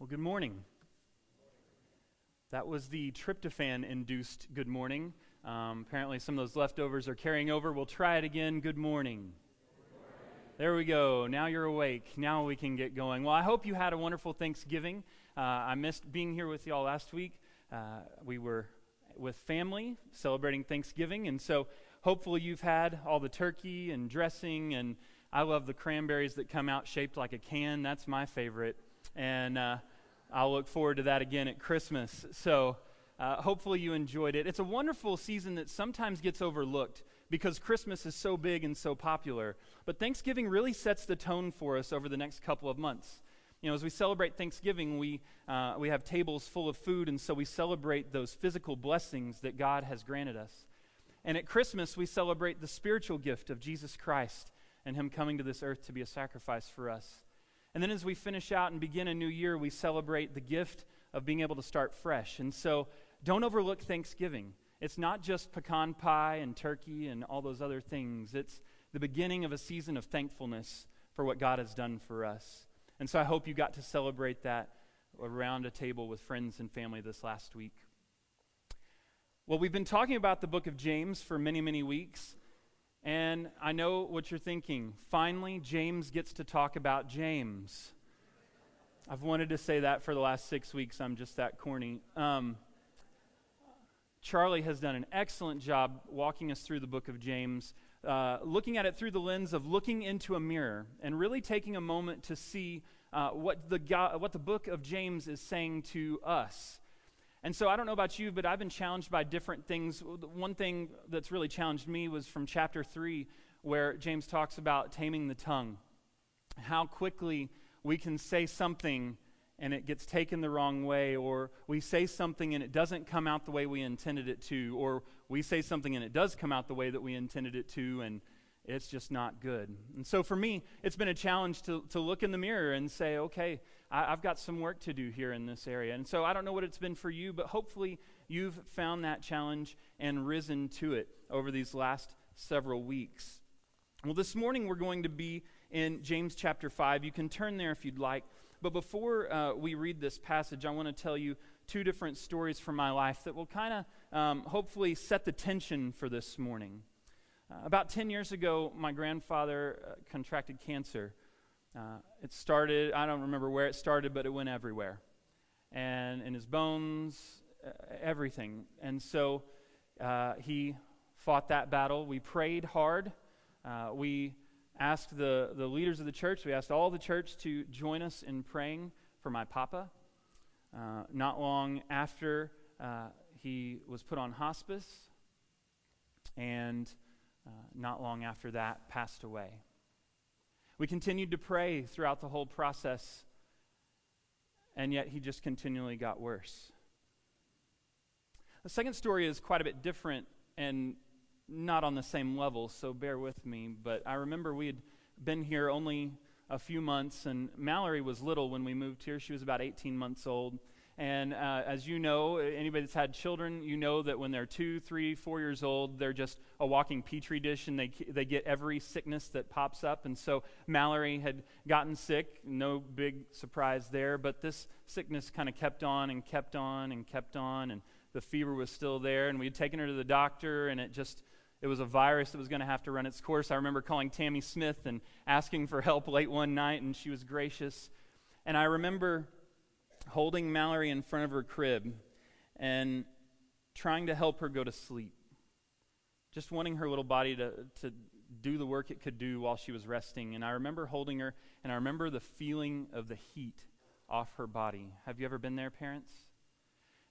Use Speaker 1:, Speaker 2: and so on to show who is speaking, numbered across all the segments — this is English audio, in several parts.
Speaker 1: Well, good morning. That was the tryptophan induced good morning. Um, apparently, some of those leftovers are carrying over. We'll try it again. Good morning. There we go. Now you're awake. Now we can get going. Well, I hope you had a wonderful Thanksgiving. Uh, I missed being here with y'all last week. Uh, we were with family celebrating Thanksgiving, and so hopefully you've had all the turkey and dressing. And I love the cranberries that come out shaped like a can. That's my favorite. And uh, I'll look forward to that again at Christmas. So uh, hopefully you enjoyed it. It's a wonderful season that sometimes gets overlooked because Christmas is so big and so popular. But Thanksgiving really sets the tone for us over the next couple of months. You know, as we celebrate Thanksgiving, we, uh, we have tables full of food, and so we celebrate those physical blessings that God has granted us. And at Christmas, we celebrate the spiritual gift of Jesus Christ and Him coming to this earth to be a sacrifice for us. And then as we finish out and begin a new year, we celebrate the gift of being able to start fresh. And so don't overlook Thanksgiving. It's not just pecan pie and turkey and all those other things, it's the beginning of a season of thankfulness for what God has done for us. And so I hope you got to celebrate that around a table with friends and family this last week. Well, we've been talking about the book of James for many, many weeks. And I know what you're thinking. Finally, James gets to talk about James. I've wanted to say that for the last six weeks. I'm just that corny. Um, Charlie has done an excellent job walking us through the book of James, uh, looking at it through the lens of looking into a mirror and really taking a moment to see uh, what, the God, what the book of James is saying to us. And so I don't know about you, but I've been challenged by different things. One thing that's really challenged me was from chapter 3, where James talks about taming the tongue. How quickly we can say something and it gets taken the wrong way, or we say something and it doesn't come out the way we intended it to, or we say something and it does come out the way that we intended it to, and it's just not good. And so for me, it's been a challenge to, to look in the mirror and say, okay, I, have got some work to do here in this area. And so I don't know what it's been for you, but hopefully you've found that challenge and risen to it over these last several weeks. Well, this morning we're going to be in James chapter 5. You can turn there if you'd like. But before uh, we read this passage, I want to tell you two different stories from my life that will kind of um, hopefully set the tension for this morning. Uh, about 10 years ago, my grandfather uh, contracted cancer. Uh, it started, I don't remember where it started, but it went everywhere. And in his bones, uh, everything. And so uh, he fought that battle. We prayed hard. Uh, we asked the, the leaders of the church, we asked all the church to join us in praying for my papa. not long after he was put on hospice, and uh, not long after that, passed away. We continued to pray throughout the whole process, and yet he just continually got worse. The second story is quite a bit different and not on the same level, so bear with me. But I remember we had been here only a few months, and Mallory was little when we moved here. She was about 18 months old. And uh, as you know, anybody that's had children, you know that when they're two, three, four years old, they're just a walking petri dish and they, they get every sickness that pops up. And so Mallory had gotten sick, no big surprise there, but this sickness kind of kept on and kept on and kept on, and the fever was still there. And we had taken her to the doctor, and it just, it was a virus that was going to have to run its course. I remember calling Tammy Smith and asking for help late one night, and she was gracious. And I remember holding Mallory in front of her crib and trying to help her go to sleep. Just wanting her little body to, to do the work it could do while she was resting. And I remember holding her, and I remember the feeling of the heat off her body. Have you ever been there, parents?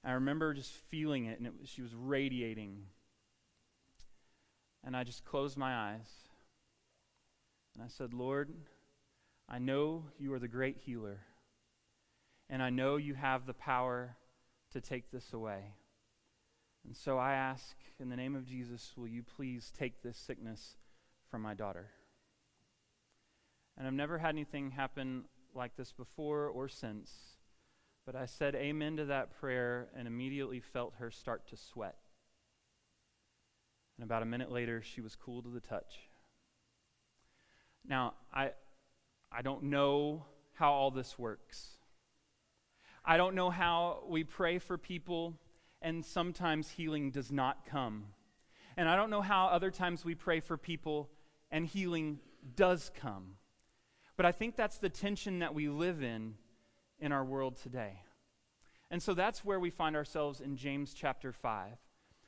Speaker 1: I remember just feeling it, and it, she was radiating. And I just closed my eyes. And I said, Lord, I know you are the great healer and I know you have the power to take this away. And so I ask, in the name of Jesus, will you please take this sickness from my daughter? And I've never had anything happen like this before or since, but I said amen to that prayer and immediately felt her start to sweat. And about a minute later, she was cool to the touch. Now, I, I don't know how all this works. I don't know how we pray for people and sometimes healing does not come. And I don't know how other times we pray for people and healing does come. But I think that's the tension that we live in in our world today. And so that's where we find ourselves in James chapter 5.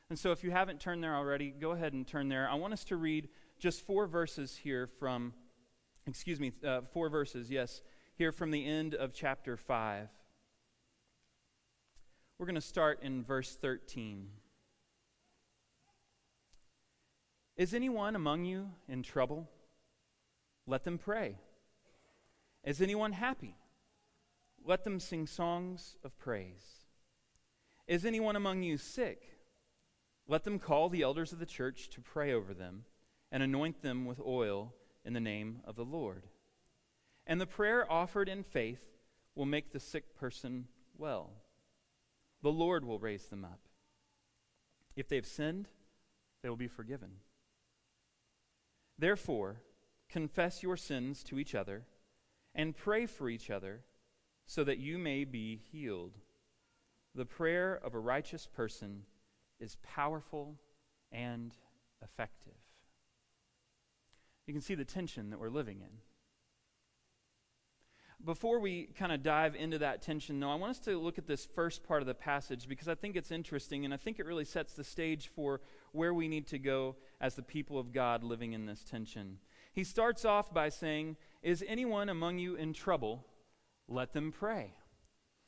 Speaker 1: And so if you haven't turned there already, go ahead and turn there. I want us to read just four verses here from, excuse me, uh, four verses, yes, here from the end of chapter 5. We're going to start in verse 13. Is anyone among you in trouble? Let them pray. Is anyone happy? Let them sing songs of praise. Is anyone among you sick? Let them call the elders of the church to pray over them and anoint them with oil in the name of the Lord. And the prayer offered in faith will make the sick person well. The Lord will raise them up. If they've sinned, they will be forgiven. Therefore, confess your sins to each other and pray for each other so that you may be healed. The prayer of a righteous person is powerful and effective. You can see the tension that we're living in. Before we kind of dive into that tension, though, I want us to look at this first part of the passage because I think it's interesting and I think it really sets the stage for where we need to go as the people of God living in this tension. He starts off by saying, Is anyone among you in trouble? Let them pray.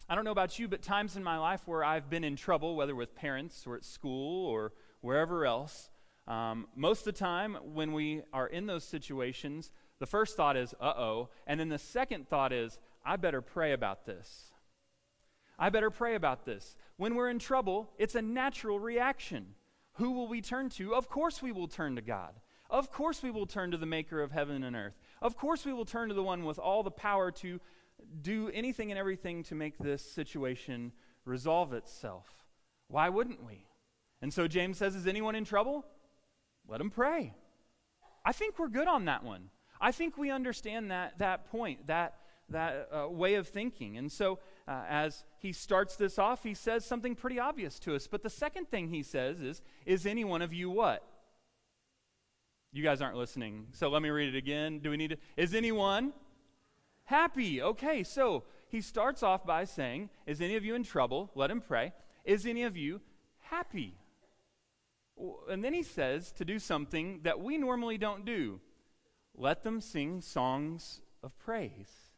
Speaker 1: I don't know about you, but times in my life where I've been in trouble, whether with parents or at school or wherever else, um, most of the time when we are in those situations, the first thought is, uh oh. And then the second thought is, I better pray about this. I better pray about this. When we're in trouble, it's a natural reaction. Who will we turn to? Of course, we will turn to God. Of course, we will turn to the maker of heaven and earth. Of course, we will turn to the one with all the power to do anything and everything to make this situation resolve itself. Why wouldn't we? And so James says, Is anyone in trouble? Let him pray. I think we're good on that one. I think we understand that, that point, that, that uh, way of thinking. And so, uh, as he starts this off, he says something pretty obvious to us. But the second thing he says is, Is any one of you what? You guys aren't listening. So let me read it again. Do we need to? Is anyone happy? Okay, so he starts off by saying, Is any of you in trouble? Let him pray. Is any of you happy? And then he says to do something that we normally don't do let them sing songs of praise.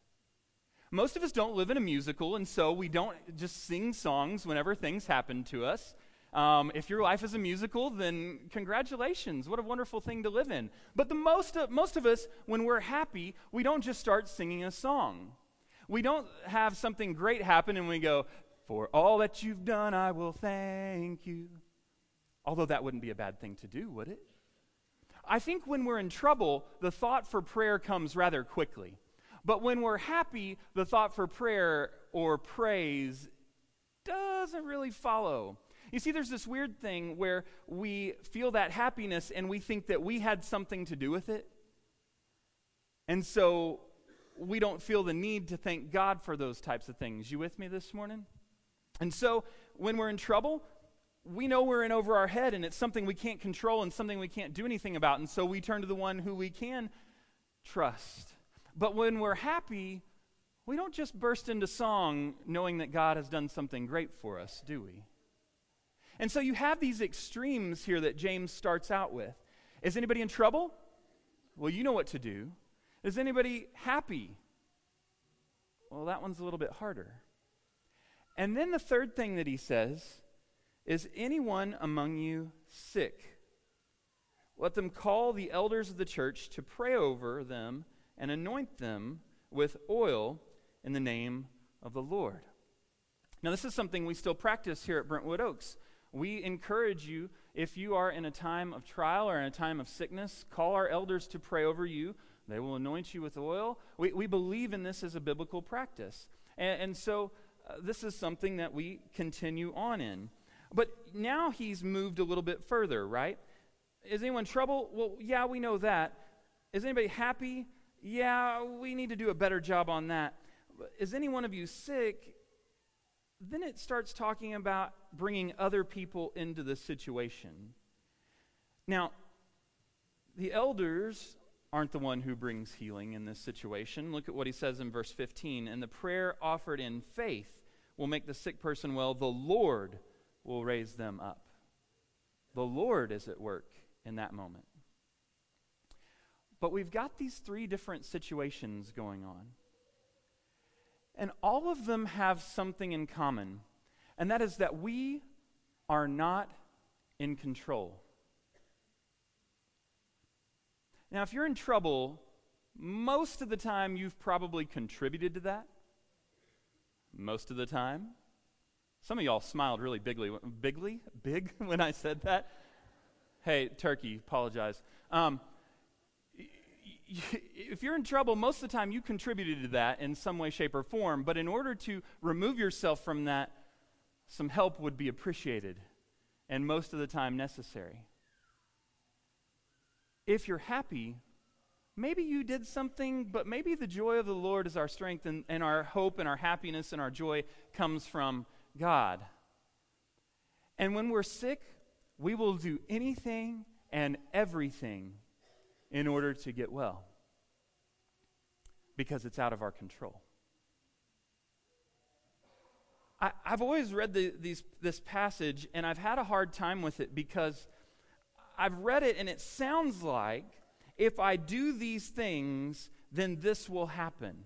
Speaker 1: Most of us don't live in a musical, and so we don't just sing songs whenever things happen to us. Um, if your life is a musical, then congratulations. What a wonderful thing to live in. But the most most of us, when we're happy, we don't just start singing a song. We don't have something great happen and we go, For all that you've done, I will thank you. Although that wouldn't be a bad thing to do, would it? I think when we're in trouble, the thought for prayer comes rather quickly. But when we're happy, the thought for prayer or praise doesn't really follow. You see, there's this weird thing where we feel that happiness and we think that we had something to do with it. And so we don't feel the need to thank God for those types of things. You with me this morning? And so when we're in trouble, we know we're in over our head and it's something we can't control and something we can't do anything about. And so we turn to the one who we can trust. But when we're happy, we don't just burst into song knowing that God has done something great for us, do we? And so you have these extremes here that James starts out with. Is anybody in trouble? Well, you know what to do. Is anybody happy? Well, that one's a little bit harder. And then the third thing that he says is anyone among you sick? Let them call the elders of the church to pray over them and anoint them with oil in the name of the Lord. Now, this is something we still practice here at Brentwood Oaks. We encourage you, if you are in a time of trial or in a time of sickness, call our elders to pray over you. They will anoint you with oil. We, we believe in this as a biblical practice. And, and so, uh, this is something that we continue on in. But now he's moved a little bit further, right? Is anyone trouble? Well, yeah, we know that. Is anybody happy? Yeah, we need to do a better job on that. Is any one of you sick? then it starts talking about bringing other people into the situation. Now, the elders aren't the one who brings healing in this situation. Look at what he says in verse 15. And the prayer offered in faith will make the sick person well. The Lord will raise them up. The Lord is at work in that moment. But we've got these three different situations going on. And all of them have something in common, and that is that we are not in control. Now, if you're in trouble, most of the time you've probably contributed to that. Most of the time. Some of y'all smiled really bigly, bigly, big when I said that. Hey, Turkey, apologize. Um, if you're in trouble, most of the time you contributed to that in some way, shape, or form. But in order to remove yourself from that, some help would be appreciated and most of the time necessary. If you're happy, maybe you did something, but maybe the joy of the Lord is our strength, and, and our hope and our happiness and our joy comes from God. And when we're sick, we will do anything and everything in order to get well because it's out of our control. I, have always read the, these, this passage and I've had a hard time with it because I've read it and it sounds like if I do these things, then this will happen.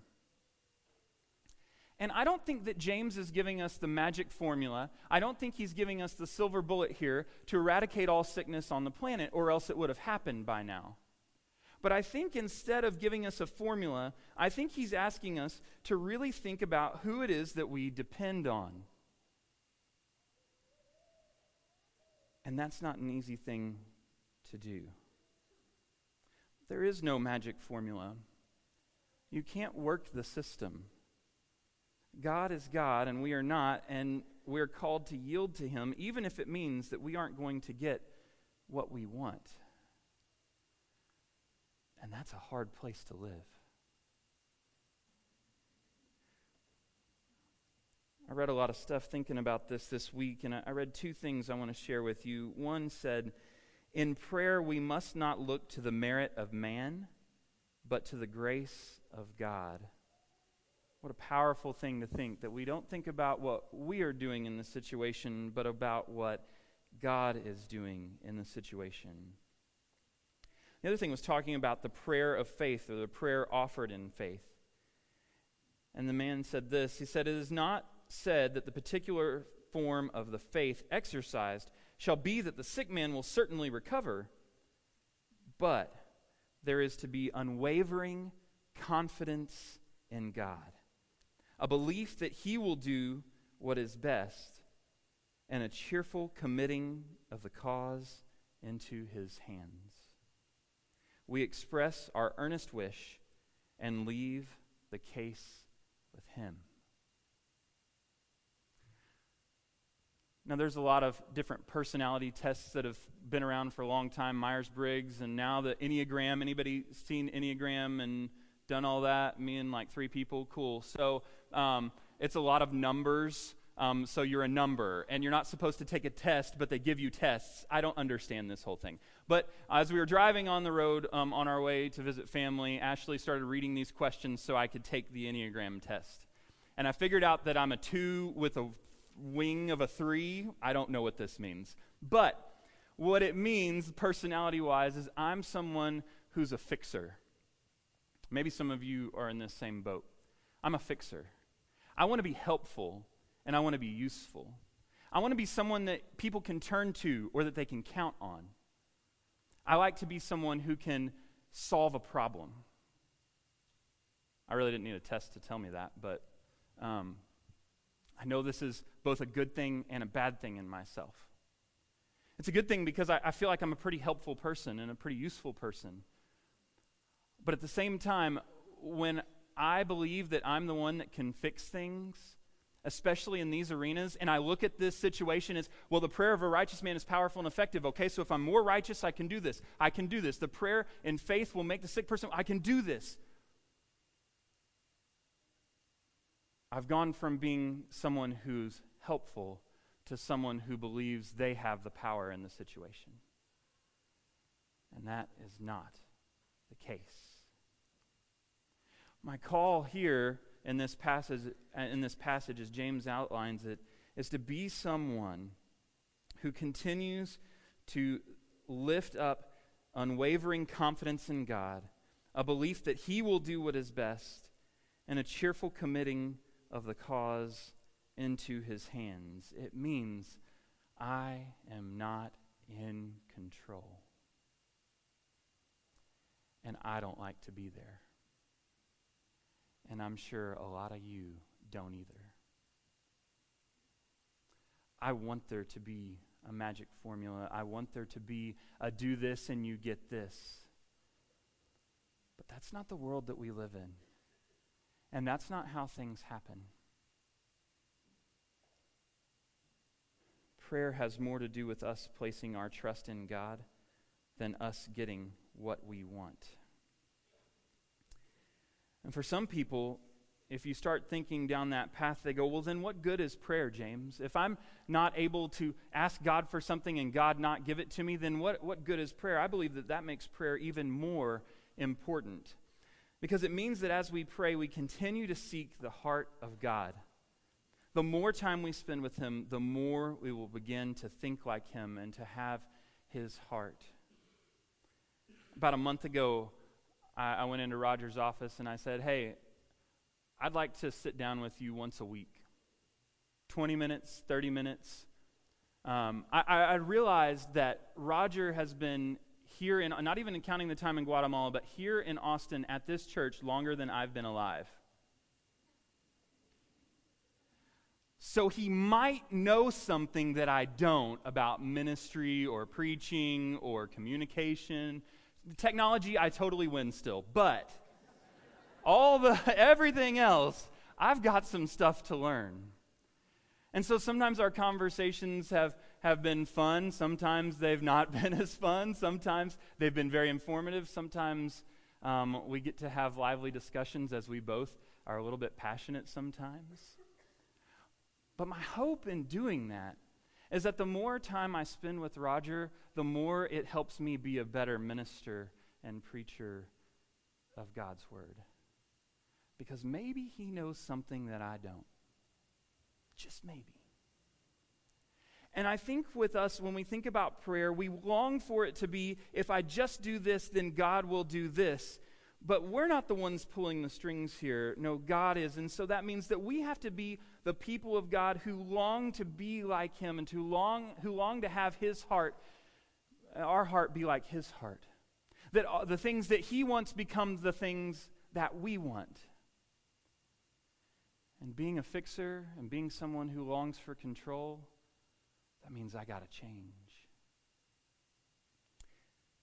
Speaker 1: And I don't think that James is giving us the magic formula. I don't think he's giving us the silver bullet here to eradicate all sickness on the planet, or else it would have happened by now. But I think instead of giving us a formula, I think he's asking us to really think about who it is that we depend on. And that's not an easy thing to do. There is no magic formula. You can't work the system. God is God, and we are not, and we're called to yield to Him, even if it means that we aren't going to get what we want. And that's a hard place to live. I read a lot of stuff thinking about this this week, and I read two things I want to share with you. One said, In prayer, we must not look to the merit of man, but to the grace of God. What a powerful thing to think that we don't think about what we are doing in the situation, but about what God is doing in the situation. The other thing was talking about the prayer of faith or the prayer offered in faith. And the man said this He said, It is not said that the particular form of the faith exercised shall be that the sick man will certainly recover, but there is to be unwavering confidence in God, a belief that He will do what is best, and a cheerful committing of the cause into His hands we express our earnest wish and leave the case with Him. Now, there's a lot of different personality tests that have been around for a long time Myers Briggs, and now the Enneagram. Anybody seen Enneagram and done all that? Me and like three people? Cool. So, um, it's a lot of numbers. Um, so you're a number, and you're not supposed to take a test, but they give you tests. I don't understand this whole thing. But as we were driving on the road um, on our way to visit family, Ashley started reading these questions so I could take the Enneagram test. And I figured out that I'm a two with a wing of a three. I don't know what this means. But what it means, personality wise, is I'm someone who's a fixer. Maybe some of you are in this same boat. I'm a fixer. I want to be helpful and I want to be useful. I want to be someone that people can turn to or that they can count on. I like to be someone who can solve a problem. I really didn't need a test to tell me that, but um, I know this is both a good thing and a bad thing in myself. It's a good thing because I, I feel like I'm a pretty helpful person and a pretty useful person. But at the same time, when I believe that I'm the one that can fix things, especially in these arenas, and I look at this situation as well, the prayer of a righteous man is powerful and effective. Okay, so if I'm more righteous, I can do this. I can do this. The prayer in faith will make the sick person, I can do this. I've gone from being someone who's helpful to someone who believes they have the power in the situation. And that is not the case. My call here in this passage, in this passage as James outlines it, is to be someone who continues to lift up unwavering confidence in God, a belief that He will do what is best, and a cheerful committing of the cause into His hands. It means I am not in control. And I don't like to be there. And I'm sure a lot of you don't either. I want there to be a magic formula. I want there to be a do this and you get this. But that's not the world that we live in. And that's not how things happen. Prayer has more to do with us placing our trust in God than us getting what we want. And for some people, if you start thinking down that path, they go, well, then what good is prayer, James? If I'm not able to ask God for something and God not give it to me, then what, what good is prayer? I believe that that makes prayer even more important because it means that as we pray, we continue to seek the heart of God. The more time we spend with Him, the more we will begin to think like Him and to have His heart. About a month ago, I, I went into Roger's office and I said, Hey, I'd like to sit down with you once a week 20 minutes, 30 minutes. Um, I, I realized that Roger has been here in, not even counting the time in Guatemala, but here in Austin at this church longer than I've been alive. So he might know something that I don't about ministry or preaching or communication. Technology, I totally win still. But all the everything else, I've got some stuff to learn. And so sometimes our conversations have, have been fun. Sometimes they've not been as fun. Sometimes they've been very informative. Sometimes um, we get to have lively discussions as we both are a little bit passionate sometimes. But my hope in doing that is that the more time I spend with Roger, the more it helps me be a better minister and preacher of God's Word because maybe he knows something that I don't. Just maybe. And I think with us, when we think about prayer, we long for it to be if I just do this, then God will do this. But we're not the ones pulling the strings here. No, God is. And so that means that we have to be the people of God who long to be like Him and to long, who long to have His heart, our heart be like His heart. That uh, the things that He wants become the things that we want. And being a fixer and being someone who longs for control, that means I got to change.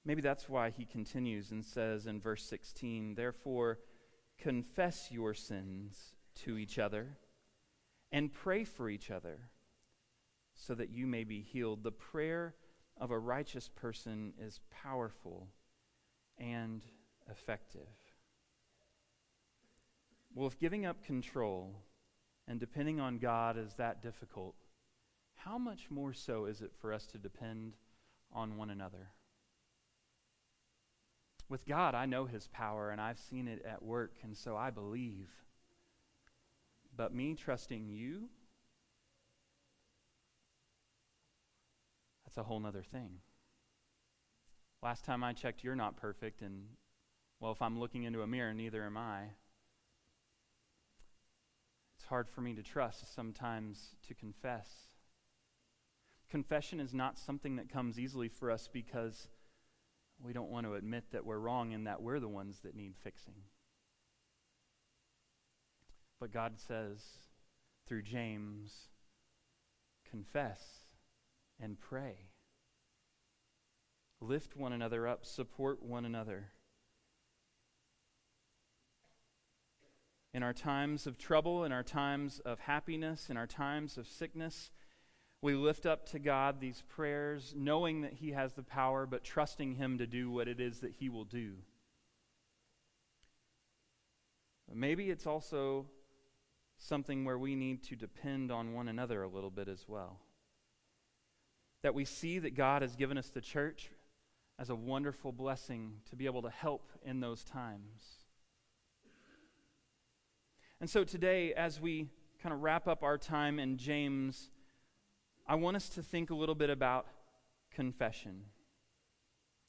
Speaker 1: Maybe that's why he continues and says in verse 16, Therefore, confess your sins to each other and pray for each other so that you may be healed. The prayer of a righteous person is powerful and effective. Well, if giving up control and depending on God is that difficult, how much more so is it for us to depend on one another? With God, I know His power and I've seen it at work, and so I believe. But me trusting you, that's a whole other thing. Last time I checked, you're not perfect, and well, if I'm looking into a mirror, neither am I It's hard for me to trust, sometimes to confess. Confession is not something that comes easily for us because we don't want to admit that we're wrong and that we're the ones that need fixing. But God says through James, confess and pray. Lift one another up, support one another. in our times of trouble, in our times of happiness, in our times of sickness. We lift up to God these prayers, knowing that He has the power, but trusting Him to do what it is that He will do. Maybe it's also something where we need to depend on one another a little bit as well. That we see that God has given us the church as a wonderful blessing to be able to help in those times. And so today, as we kind of wrap up our time in James, I want us to think a little bit about confession.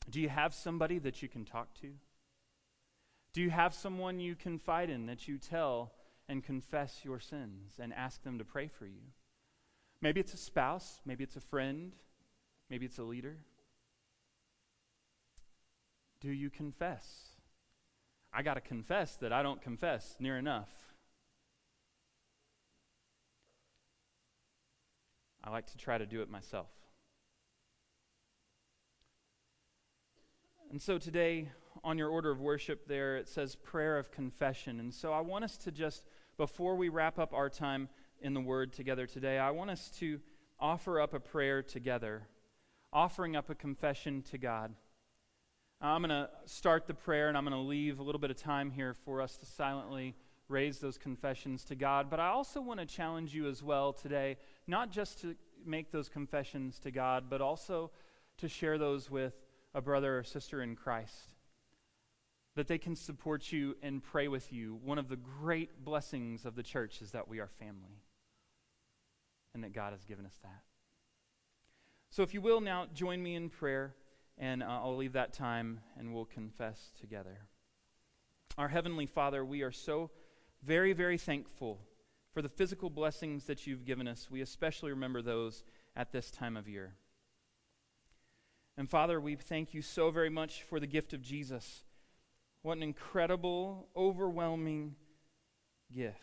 Speaker 1: Do you have somebody that you can talk to? Do you have someone you confide in that you tell and confess your sins and ask them to pray for you? Maybe it's a spouse, maybe it's a friend, maybe it's a leader. Do you confess? I got to confess that I don't confess near enough. I like to try to do it myself. And so today, on your order of worship, there it says prayer of confession. And so I want us to just, before we wrap up our time in the Word together today, I want us to offer up a prayer together, offering up a confession to God. I'm going to start the prayer and I'm going to leave a little bit of time here for us to silently raise those confessions to God. But I also want to challenge you as well today, not just to make those confessions to God, but also to share those with a brother or sister in Christ. That they can support you and pray with you. One of the great blessings of the church is that we are family and that God has given us that. So, if you will now join me in prayer, and uh, I'll leave that time and we'll confess together. Our Heavenly Father, we are so very, very thankful for the physical blessings that you've given us. We especially remember those at this time of year. And Father, we thank you so very much for the gift of Jesus. What an incredible, overwhelming gift.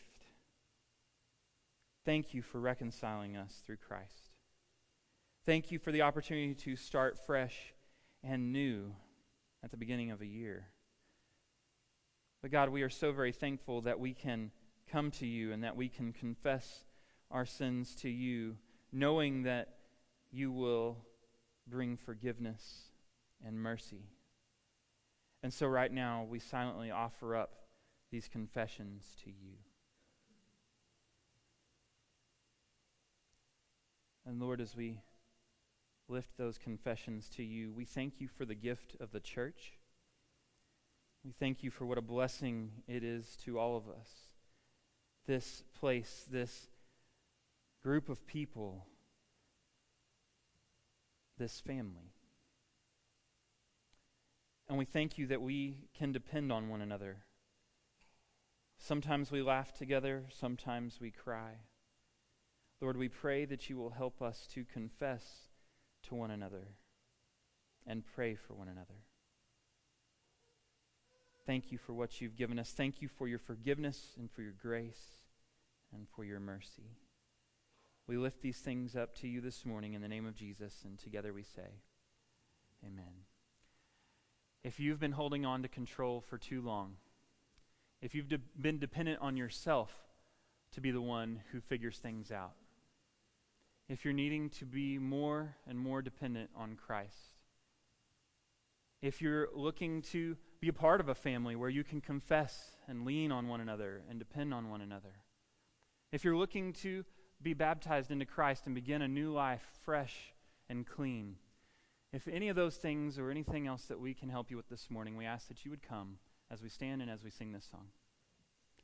Speaker 1: Thank you for reconciling us through Christ. Thank you for the opportunity to start fresh and new at the beginning of a year. But God, we are so very thankful that we can come to you and that we can confess our sins to you, knowing that you will bring forgiveness and mercy. And so, right now, we silently offer up these confessions to you. And Lord, as we lift those confessions to you, we thank you for the gift of the church. We thank you for what a blessing it is to all of us. This place, this group of people, this family. And we thank you that we can depend on one another. Sometimes we laugh together, sometimes we cry. Lord, we pray that you will help us to confess to one another and pray for one another. Thank you for what you've given us. Thank you for your forgiveness and for your grace and for your mercy. We lift these things up to you this morning in the name of Jesus, and together we say, Amen. If you've been holding on to control for too long, if you've de- been dependent on yourself to be the one who figures things out, if you're needing to be more and more dependent on Christ, if you're looking to be a part of a family where you can confess and lean on one another and depend on one another, if you're looking to be baptized into Christ and begin a new life fresh and clean, if any of those things or anything else that we can help you with this morning, we ask that you would come as we stand and as we sing this song.